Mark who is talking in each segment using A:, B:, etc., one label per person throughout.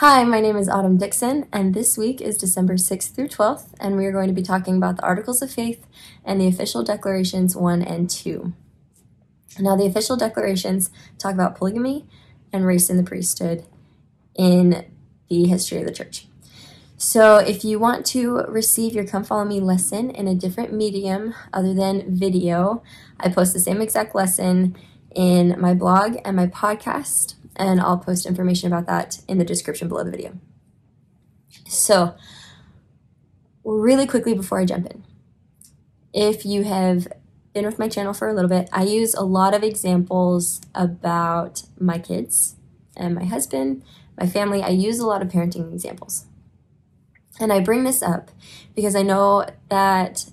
A: Hi, my name is Autumn Dickson, and this week is December 6th through 12th, and we are going to be talking about the Articles of Faith and the Official Declarations 1 and 2. Now, the official declarations talk about polygamy and race in the priesthood in the history of the church. So, if you want to receive your Come Follow Me lesson in a different medium other than video, I post the same exact lesson in my blog and my podcast and I'll post information about that in the description below the video. So, really quickly before I jump in, if you have been with my channel for a little bit, I use a lot of examples about my kids and my husband, my family. I use a lot of parenting examples. And I bring this up because I know that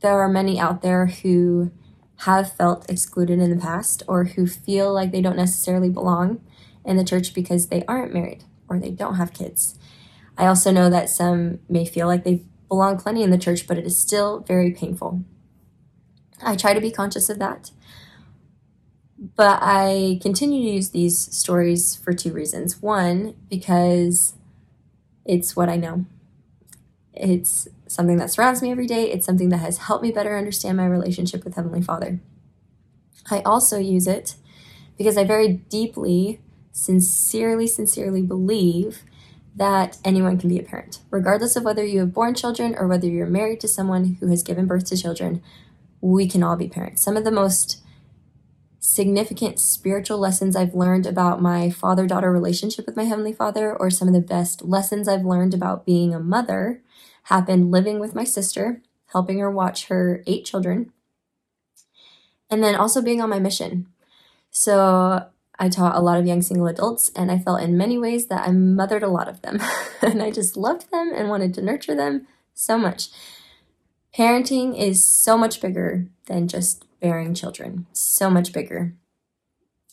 A: there are many out there who have felt excluded in the past or who feel like they don't necessarily belong in the church because they aren't married or they don't have kids. I also know that some may feel like they belong plenty in the church, but it is still very painful. I try to be conscious of that. But I continue to use these stories for two reasons. One, because it's what I know. It's something that surrounds me every day. It's something that has helped me better understand my relationship with Heavenly Father. I also use it because I very deeply sincerely, sincerely believe that anyone can be a parent, regardless of whether you have born children or whether you're married to someone who has given birth to children. We can all be parents. Some of the most significant spiritual lessons I've learned about my father daughter relationship with my Heavenly Father, or some of the best lessons I've learned about being a mother, happened living with my sister, helping her watch her eight children, and then also being on my mission. So I taught a lot of young single adults, and I felt in many ways that I mothered a lot of them. and I just loved them and wanted to nurture them so much. Parenting is so much bigger than just bearing children, so much bigger.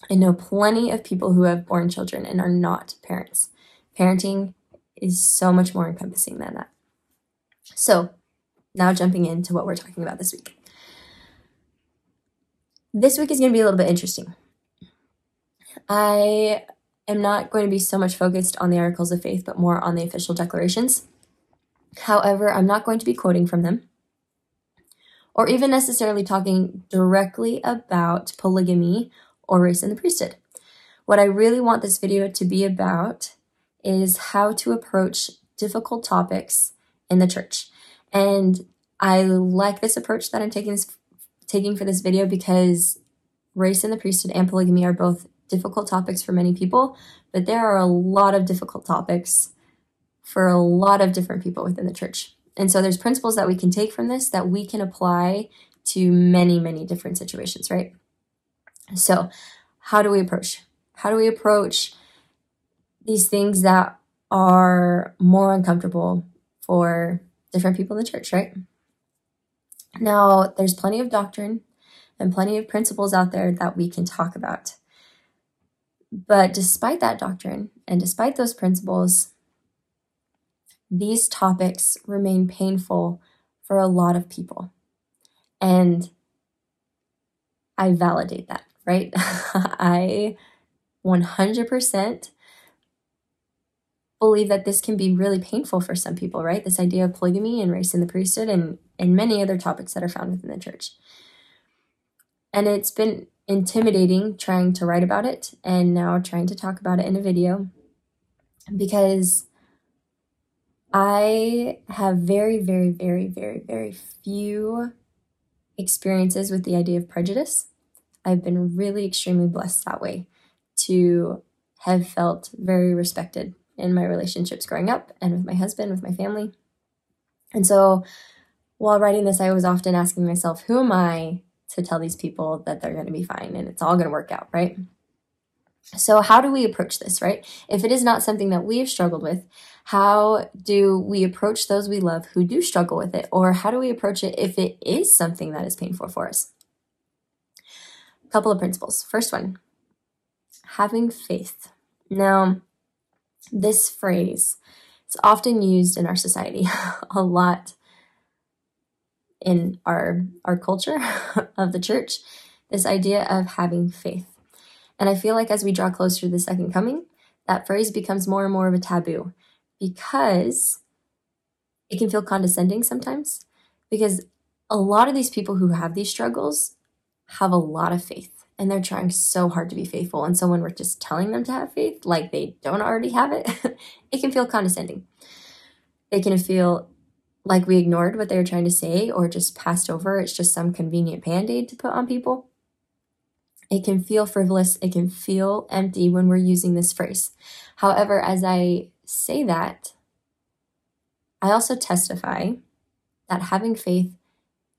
A: I know plenty of people who have born children and are not parents. Parenting is so much more encompassing than that. So, now jumping into what we're talking about this week. This week is going to be a little bit interesting I am not going to be so much focused on the articles of faith, but more on the official declarations. However, I'm not going to be quoting from them or even necessarily talking directly about polygamy or race in the priesthood. What I really want this video to be about is how to approach difficult topics in the church. And I like this approach that I'm taking taking for this video because race in the priesthood and polygamy are both difficult topics for many people, but there are a lot of difficult topics for a lot of different people within the church. And so there's principles that we can take from this that we can apply to many, many different situations, right? So, how do we approach? How do we approach these things that are more uncomfortable for different people in the church, right? Now, there's plenty of doctrine and plenty of principles out there that we can talk about. But despite that doctrine and despite those principles, these topics remain painful for a lot of people. And I validate that, right? I 100% believe that this can be really painful for some people, right? This idea of polygamy and race in the priesthood and, and many other topics that are found within the church. And it's been intimidating trying to write about it and now trying to talk about it in a video because I have very, very, very, very, very few experiences with the idea of prejudice. I've been really extremely blessed that way to have felt very respected in my relationships growing up and with my husband, with my family. And so while writing this, I was often asking myself, who am I to tell these people that they're going to be fine and it's all going to work out, right? So, how do we approach this, right? If it is not something that we have struggled with, how do we approach those we love who do struggle with it? Or how do we approach it if it is something that is painful for us? A couple of principles. First one having faith. Now, this phrase is often used in our society a lot in our our culture of the church this idea of having faith and i feel like as we draw closer to the second coming that phrase becomes more and more of a taboo because it can feel condescending sometimes. Because a lot of these people who have these struggles have a lot of faith and they're trying so hard to be faithful. And so when we're just telling them to have faith, like they don't already have it, it can feel condescending. It can feel like we ignored what they were trying to say or just passed over. It's just some convenient band aid to put on people. It can feel frivolous. It can feel empty when we're using this phrase. However, as I say that, I also testify that having faith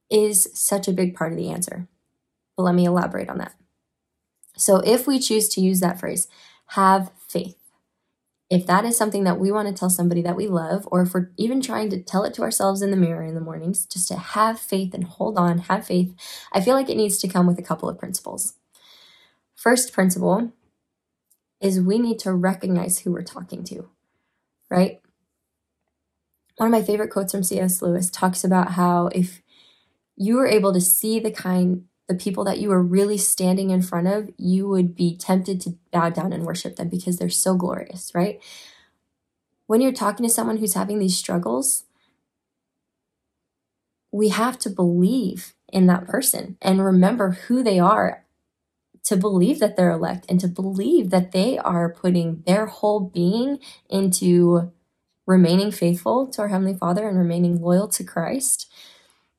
A: is such a big part of the answer. But let me elaborate on that. So, if we choose to use that phrase, have faith, if that is something that we want to tell somebody that we love, or if we're even trying to tell it to ourselves in the mirror in the mornings, just to have faith and hold on, have faith, I feel like it needs to come with a couple of principles. First principle is we need to recognize who we're talking to, right? One of my favorite quotes from C.S. Lewis talks about how if you were able to see the kind the people that you are really standing in front of, you would be tempted to bow down and worship them because they're so glorious, right? When you're talking to someone who's having these struggles, we have to believe in that person and remember who they are to believe that they're elect and to believe that they are putting their whole being into remaining faithful to our Heavenly Father and remaining loyal to Christ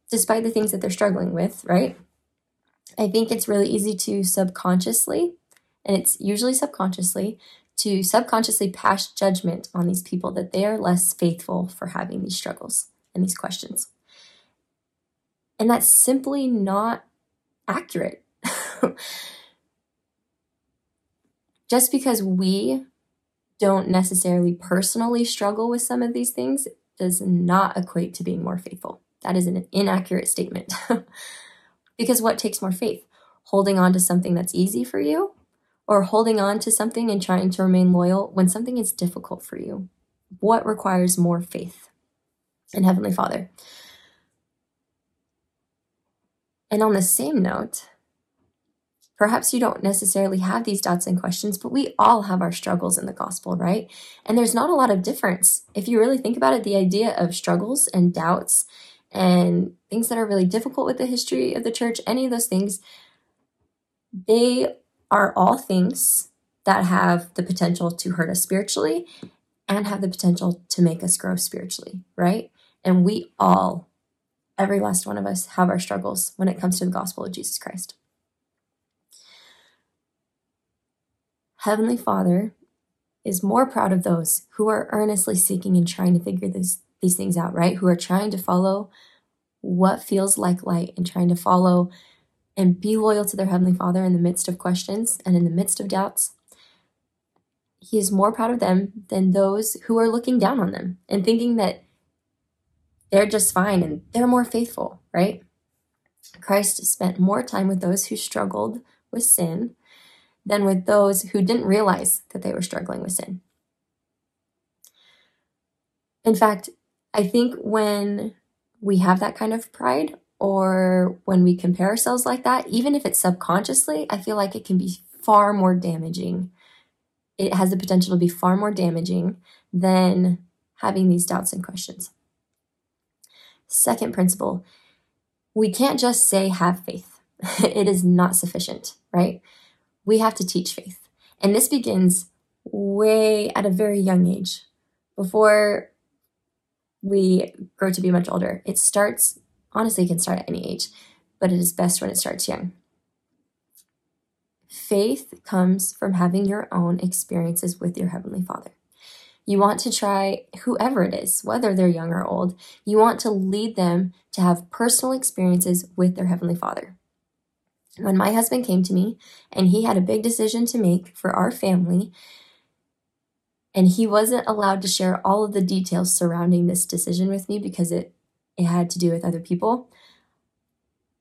A: despite the things that they're struggling with, right? I think it's really easy to subconsciously, and it's usually subconsciously, to subconsciously pass judgment on these people that they are less faithful for having these struggles and these questions. And that's simply not accurate. Just because we don't necessarily personally struggle with some of these things does not equate to being more faithful. That is an inaccurate statement. Because what takes more faith? Holding on to something that's easy for you or holding on to something and trying to remain loyal when something is difficult for you? What requires more faith? in Heavenly Father. And on the same note, perhaps you don't necessarily have these doubts and questions, but we all have our struggles in the gospel, right? And there's not a lot of difference. If you really think about it, the idea of struggles and doubts and things that are really difficult with the history of the church, any of those things, they are all things that have the potential to hurt us spiritually and have the potential to make us grow spiritually, right? And we all, every last one of us, have our struggles when it comes to the gospel of Jesus Christ. Heavenly Father is more proud of those who are earnestly seeking and trying to figure these these things out, right? Who are trying to follow what feels like light and trying to follow and be loyal to their Heavenly Father in the midst of questions and in the midst of doubts. He is more proud of them than those who are looking down on them and thinking that they're just fine and they're more faithful, right? Christ spent more time with those who struggled with sin than with those who didn't realize that they were struggling with sin. In fact, I think when we have that kind of pride or when we compare ourselves like that, even if it's subconsciously, I feel like it can be far more damaging. It has the potential to be far more damaging than having these doubts and questions. Second principle we can't just say have faith, it is not sufficient, right? We have to teach faith. And this begins way at a very young age. Before we grow to be much older. It starts, honestly, it can start at any age, but it is best when it starts young. Faith comes from having your own experiences with your Heavenly Father. You want to try whoever it is, whether they're young or old, you want to lead them to have personal experiences with their Heavenly Father. When my husband came to me and he had a big decision to make for our family, and he wasn't allowed to share all of the details surrounding this decision with me because it, it had to do with other people.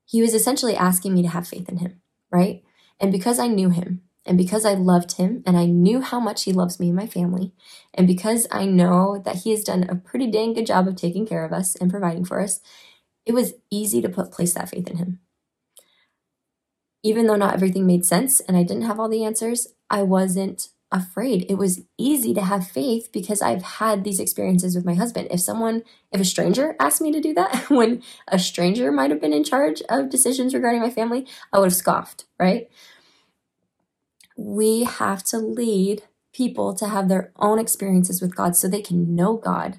A: He was essentially asking me to have faith in him, right? And because I knew him, and because I loved him, and I knew how much he loves me and my family, and because I know that he has done a pretty dang good job of taking care of us and providing for us, it was easy to put place that faith in him. Even though not everything made sense and I didn't have all the answers, I wasn't afraid. It was easy to have faith because I've had these experiences with my husband. If someone, if a stranger asked me to do that, when a stranger might have been in charge of decisions regarding my family, I would have scoffed, right? We have to lead people to have their own experiences with God so they can know God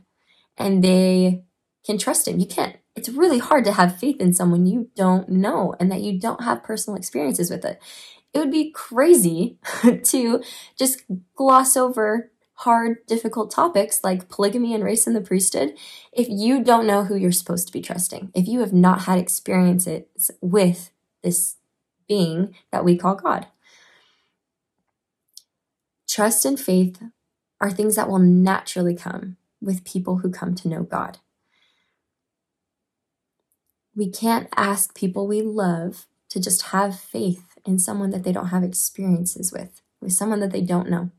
A: and they can trust Him. You can't, it's really hard to have faith in someone you don't know and that you don't have personal experiences with it it would be crazy to just gloss over hard, difficult topics like polygamy and race in the priesthood if you don't know who you're supposed to be trusting, if you have not had experiences with this being that we call God. Trust and faith are things that will naturally come with people who come to know God. We can't ask people we love to just have faith in someone that they don't have experiences with, with someone that they don't know.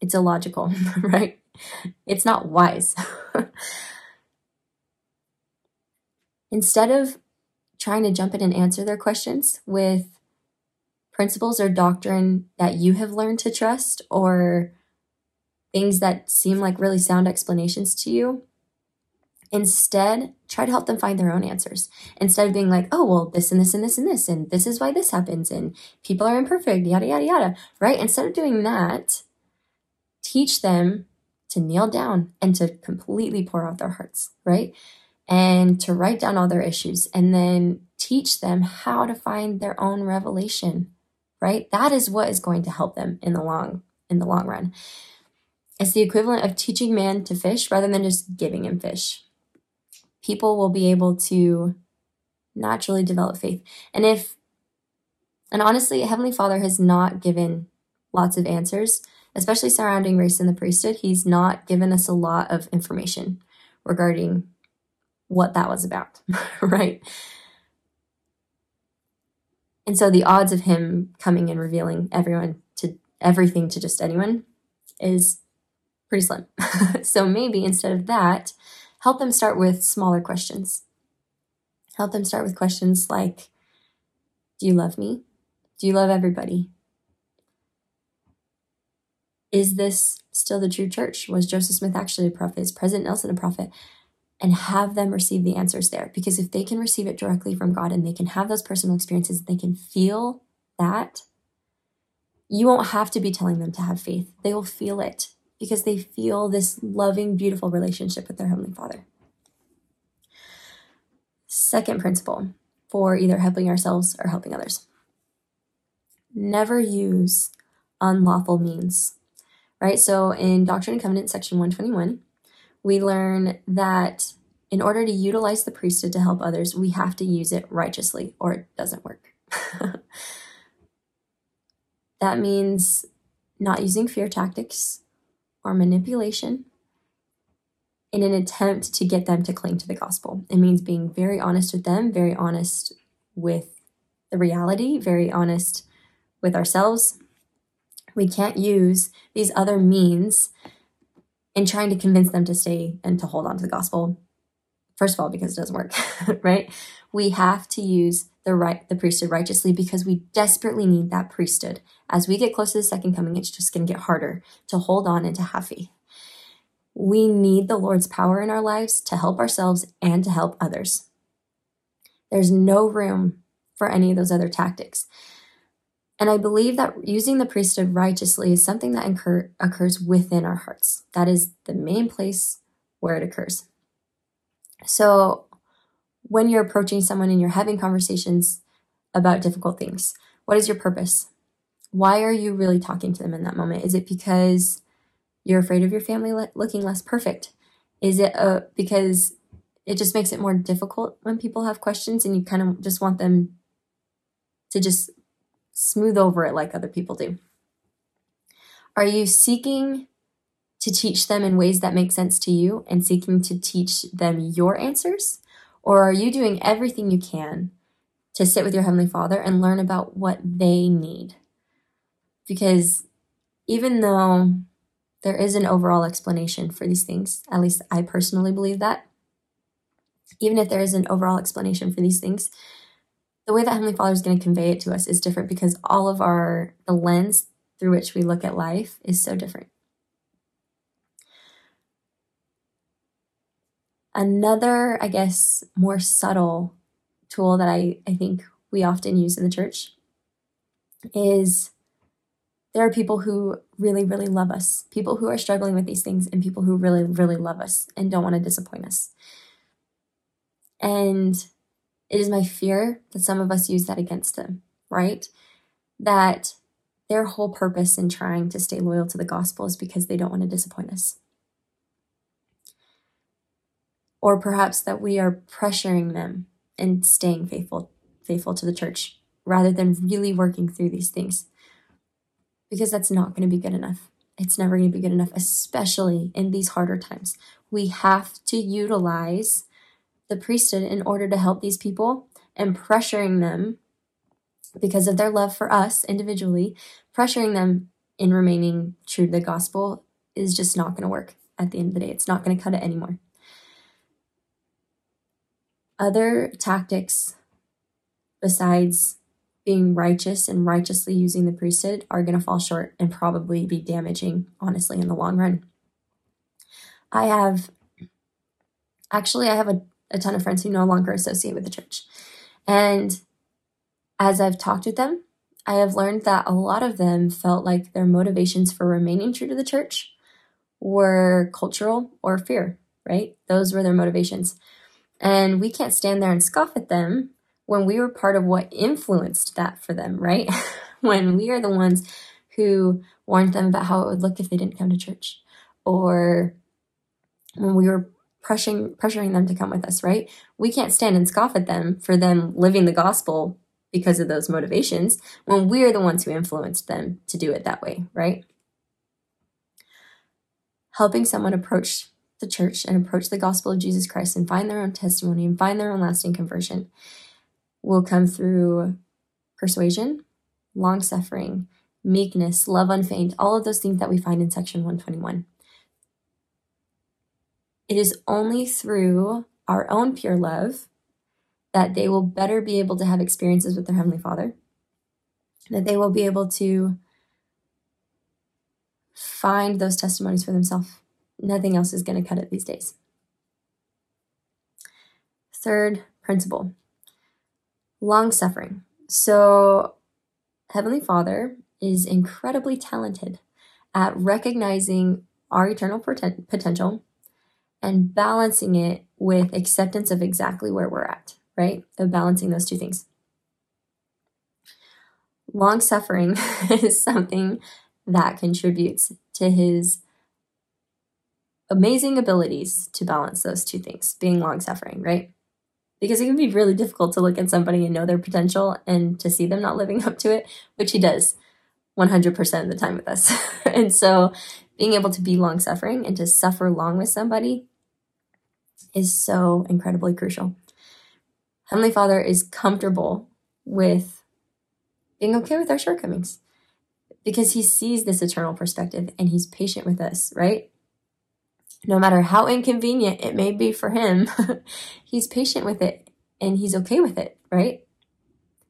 A: It's illogical, right? It's not wise. Instead of trying to jump in and answer their questions with principles or doctrine that you have learned to trust or things that seem like really sound explanations to you, Instead, try to help them find their own answers. Instead of being like, oh, well, this and this and this and this, and this is why this happens, and people are imperfect, yada, yada, yada, right? Instead of doing that, teach them to kneel down and to completely pour out their hearts, right? And to write down all their issues and then teach them how to find their own revelation, right? That is what is going to help them in the long in the long run. It's the equivalent of teaching man to fish rather than just giving him fish, people will be able to naturally develop faith. And if, and honestly, Heavenly Father has not given lots of answers, especially surrounding race in the priesthood. He's not given us a lot of information regarding what that was about, right? And so the odds of him coming and revealing everyone to everything to just anyone is pretty slim. so maybe instead of that, help them start with smaller questions. Help them start with questions like Do you love me? Do you love everybody? Is this still the true church? Was Joseph Smith actually a prophet? Is President Nelson a prophet? And have them receive the answers there. Because if they can receive it directly from God and they can have those personal experiences, they can feel that, you won't have to be telling them to have faith. They will feel it because they feel this loving, beautiful relationship with their Heavenly Father. Second principle for either helping ourselves or helping others never use unlawful means, right? So in Doctrine and Covenants, section 121, we learn that in order to utilize the priesthood to help others, we have to use it righteously or it doesn't work. that means not using fear tactics, or manipulation in an attempt to get them to cling to the gospel. It means being very honest with them, very honest with the reality, very honest with ourselves. We can't use these other means in trying to convince them to stay and to hold on to the gospel. First of all, because it doesn't work, right? We have to use the right the priesthood righteously because we desperately need that priesthood. As we get close to the second coming, it's just going to get harder to hold on and to have faith. We need the Lord's power in our lives to help ourselves and to help others. There's no room for any of those other tactics. And I believe that using the priesthood righteously is something that incur- occurs within our hearts. That is the main place where it occurs. So when you're approaching someone and you're having conversations about difficult things? What is your purpose? Why are you really talking to them in that moment? Is it because you're afraid of your family le- looking less perfect? Is it uh, because it just makes it more difficult when people have questions and you kind of just want them to just smooth over it like other people do? Are you seeking to teach them in ways that make sense to you and seeking to teach them your answers? Or are you doing everything you can to sit with your Heavenly Father and learn about what they need? Because even though there is an overall explanation for these things, at least I personally believe that, even if there is an overall explanation for these things, the way that Heavenly Father is going to convey it to us is different because all of our, the lens through which we look at life is so different. Another, I guess, more subtle tool that I, I think we often use in the church is there are people who really, really love us, people who are struggling with these things, and people who really, really love us and don't want to disappoint us. And it is my fear that some of us use that against them, right? That their whole purpose in trying to stay loyal to the gospel is because they don't want to disappoint us. Or perhaps that we are pressuring them and staying faithful faithful to the church rather than really working through these things because that's not going to be good enough. It's never going to be good enough, especially in these harder times. We have to utilize the priesthood in order to help these people and pressuring them because of their love for us individually, pressuring them in remaining true to the gospel is just not going to work at the end of the day. It's not going to cut it anymore. Other tactics besides being righteous and righteously using the priesthood are going to fall short and probably be damaging, honestly, in the long run. I have actually, I have a, a ton of friends who no longer associate with the church. And as I've talked with them, I have learned that a lot of them felt like their motivations for remaining true to the church were cultural or fear, right? Those were their motivations. And we can't stand there and scoff at them when we were part of what influenced that for them, right? when we are the ones who warned them about how it would look if they didn't come to church, or when we were pressuring pressuring them to come with us, right? We can't stand and scoff at them for them living the gospel because of those motivations when we're the ones who influenced them to do it that way, right? Helping someone approach the church and approach the gospel of Jesus Christ and find their own testimony and find their own lasting conversion will come through persuasion, long suffering, meekness, love unfeigned, all of those things that we find in section 121. It is only through our own pure love that they will better be able to have experiences with their Heavenly Father, that they will be able to find those testimonies for themselves. Nothing else is going to cut it these days. Third principle long suffering. So, Heavenly Father is incredibly talented at recognizing our eternal poten- potential and balancing it with acceptance of exactly where we're at, right? Of balancing those two things. Long suffering is something that contributes to his amazing abilities to balance those two things, being long suffering, right? because it can be really difficult to look at somebody and know their potential and to see them not living up to it, which he does 100% of the time with us. and so being able to be long suffering and to suffer long with somebody is so incredibly crucial. Heavenly Father is comfortable with being okay with our shortcomings because he sees this eternal perspective and he's patient with us, right? No matter how inconvenient it may be for him, he's patient with it and he's okay with it, right?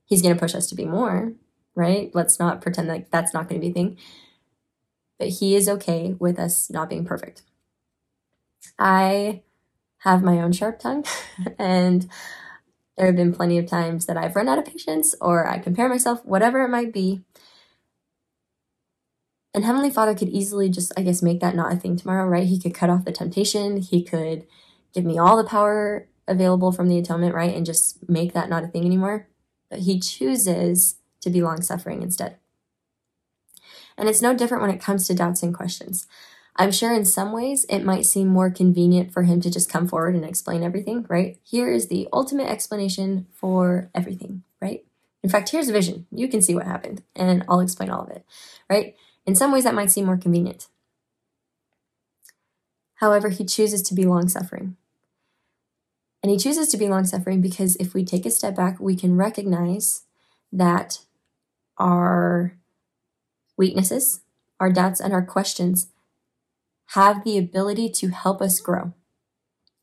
A: He's going to push us to be more, right? Let's not pretend like that's not going to be a thing. But he is okay with us not being perfect. I have my own sharp tongue and there have been plenty of times that I've run out of patience or I compare myself, whatever it might be. And Heavenly Father could easily just, I guess, make that not a thing tomorrow, right? He could cut off the temptation. He could give me all the power available from the atonement, right? And just make that not a thing anymore. But He chooses to be long suffering instead. And it's no different when it comes to doubts and questions. I'm sure in some ways it might seem more convenient for him to just come forward and explain everything, right? Here is the ultimate explanation for everything, right? In fact, here's a vision. You can see what happened, and I'll explain all of it, right? In some ways, that might seem more convenient. However, he chooses to be long suffering. And he chooses to be long suffering because if we take a step back, we can recognize that our weaknesses, our doubts, and our questions have the ability to help us grow.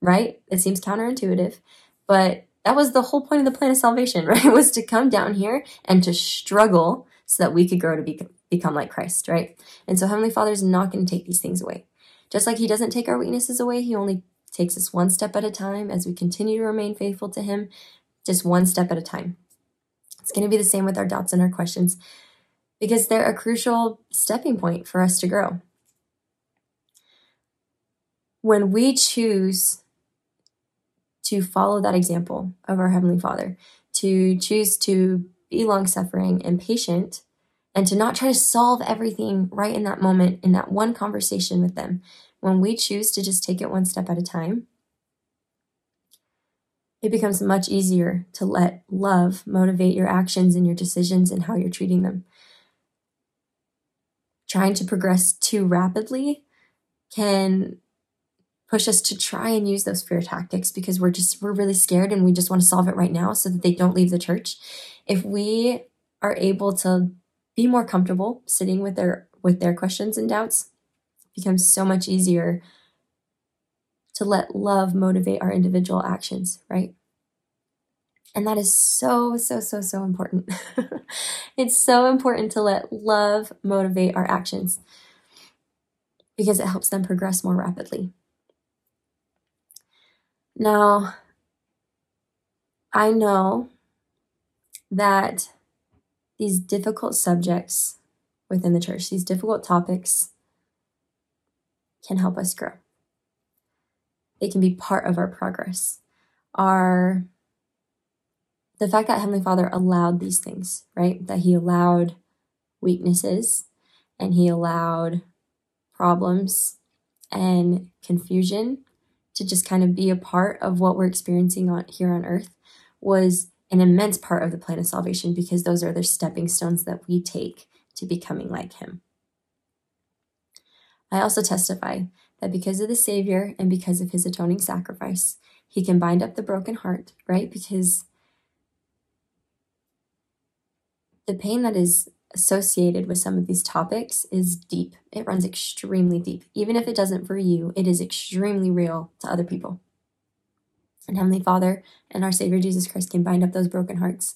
A: Right? It seems counterintuitive, but that was the whole point of the plan of salvation, right? It was to come down here and to struggle so that we could grow to be become like Christ, right? And so Heavenly Father is not going to take these things away. Just like He doesn't take our weaknesses away, He only takes us one step at a time as we continue to remain faithful to Him, just one step at a time. It's going to be the same with our doubts and our questions because they're a crucial stepping point for us to grow. When we choose to follow that example of our Heavenly Father, to choose to be long suffering and patient, and to not try to solve everything right in that moment, in that one conversation with them. When we choose to just take it one step at a time, it becomes much easier to let love motivate your actions and your decisions and how you're treating them. Trying to progress too rapidly can push us to try and use those fear tactics because we're just we're really scared and we just want to solve it right now so that they don't leave the church if we are able to be more comfortable sitting with their with their questions and doubts. It becomes so much easier to let love motivate our individual actions right? And that is so so so so important. It's so important to let love motivate our actions because it helps them progress more rapidly. Now, I know that these difficult subjects within the church, these difficult topics, can help us grow. They can be part of our progress. Our the fact that Heavenly Father allowed these things, right? That He allowed weaknesses and He allowed problems and confusion to just kind of be a part of what we're experiencing on here on earth was an immense part of the plan of salvation because those are the stepping stones that we take to becoming like him. I also testify that because of the Savior and because of his atoning sacrifice, he can bind up the broken heart, right? Because the pain that is associated with some of these topics is deep. It runs extremely deep. Even if it doesn't for you, it is extremely real to other people. And Heavenly Father and our Savior Jesus Christ can bind up those broken hearts.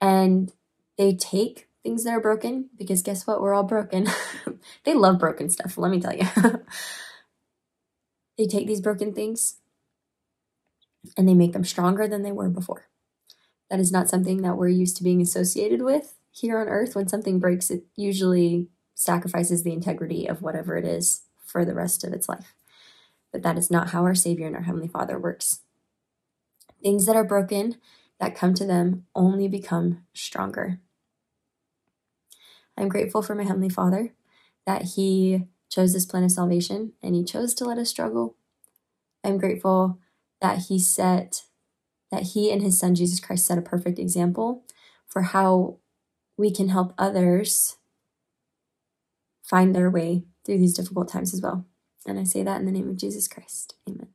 A: And they take things that are broken because guess what? We're all broken. they love broken stuff, let me tell you. they take these broken things and they make them stronger than they were before. That is not something that we're used to being associated with here on earth, when something breaks, it usually sacrifices the integrity of whatever it is for the rest of its life. But that is not how our Savior and our Heavenly Father works. Things that are broken, that come to them, only become stronger. I'm grateful for my Heavenly Father that He chose this plan of salvation and He chose to let us struggle. I'm grateful that He set, that He and His Son Jesus Christ set a perfect example for how we can help others find their way through these difficult times as well. And I say that in the name of Jesus Christ. Amen.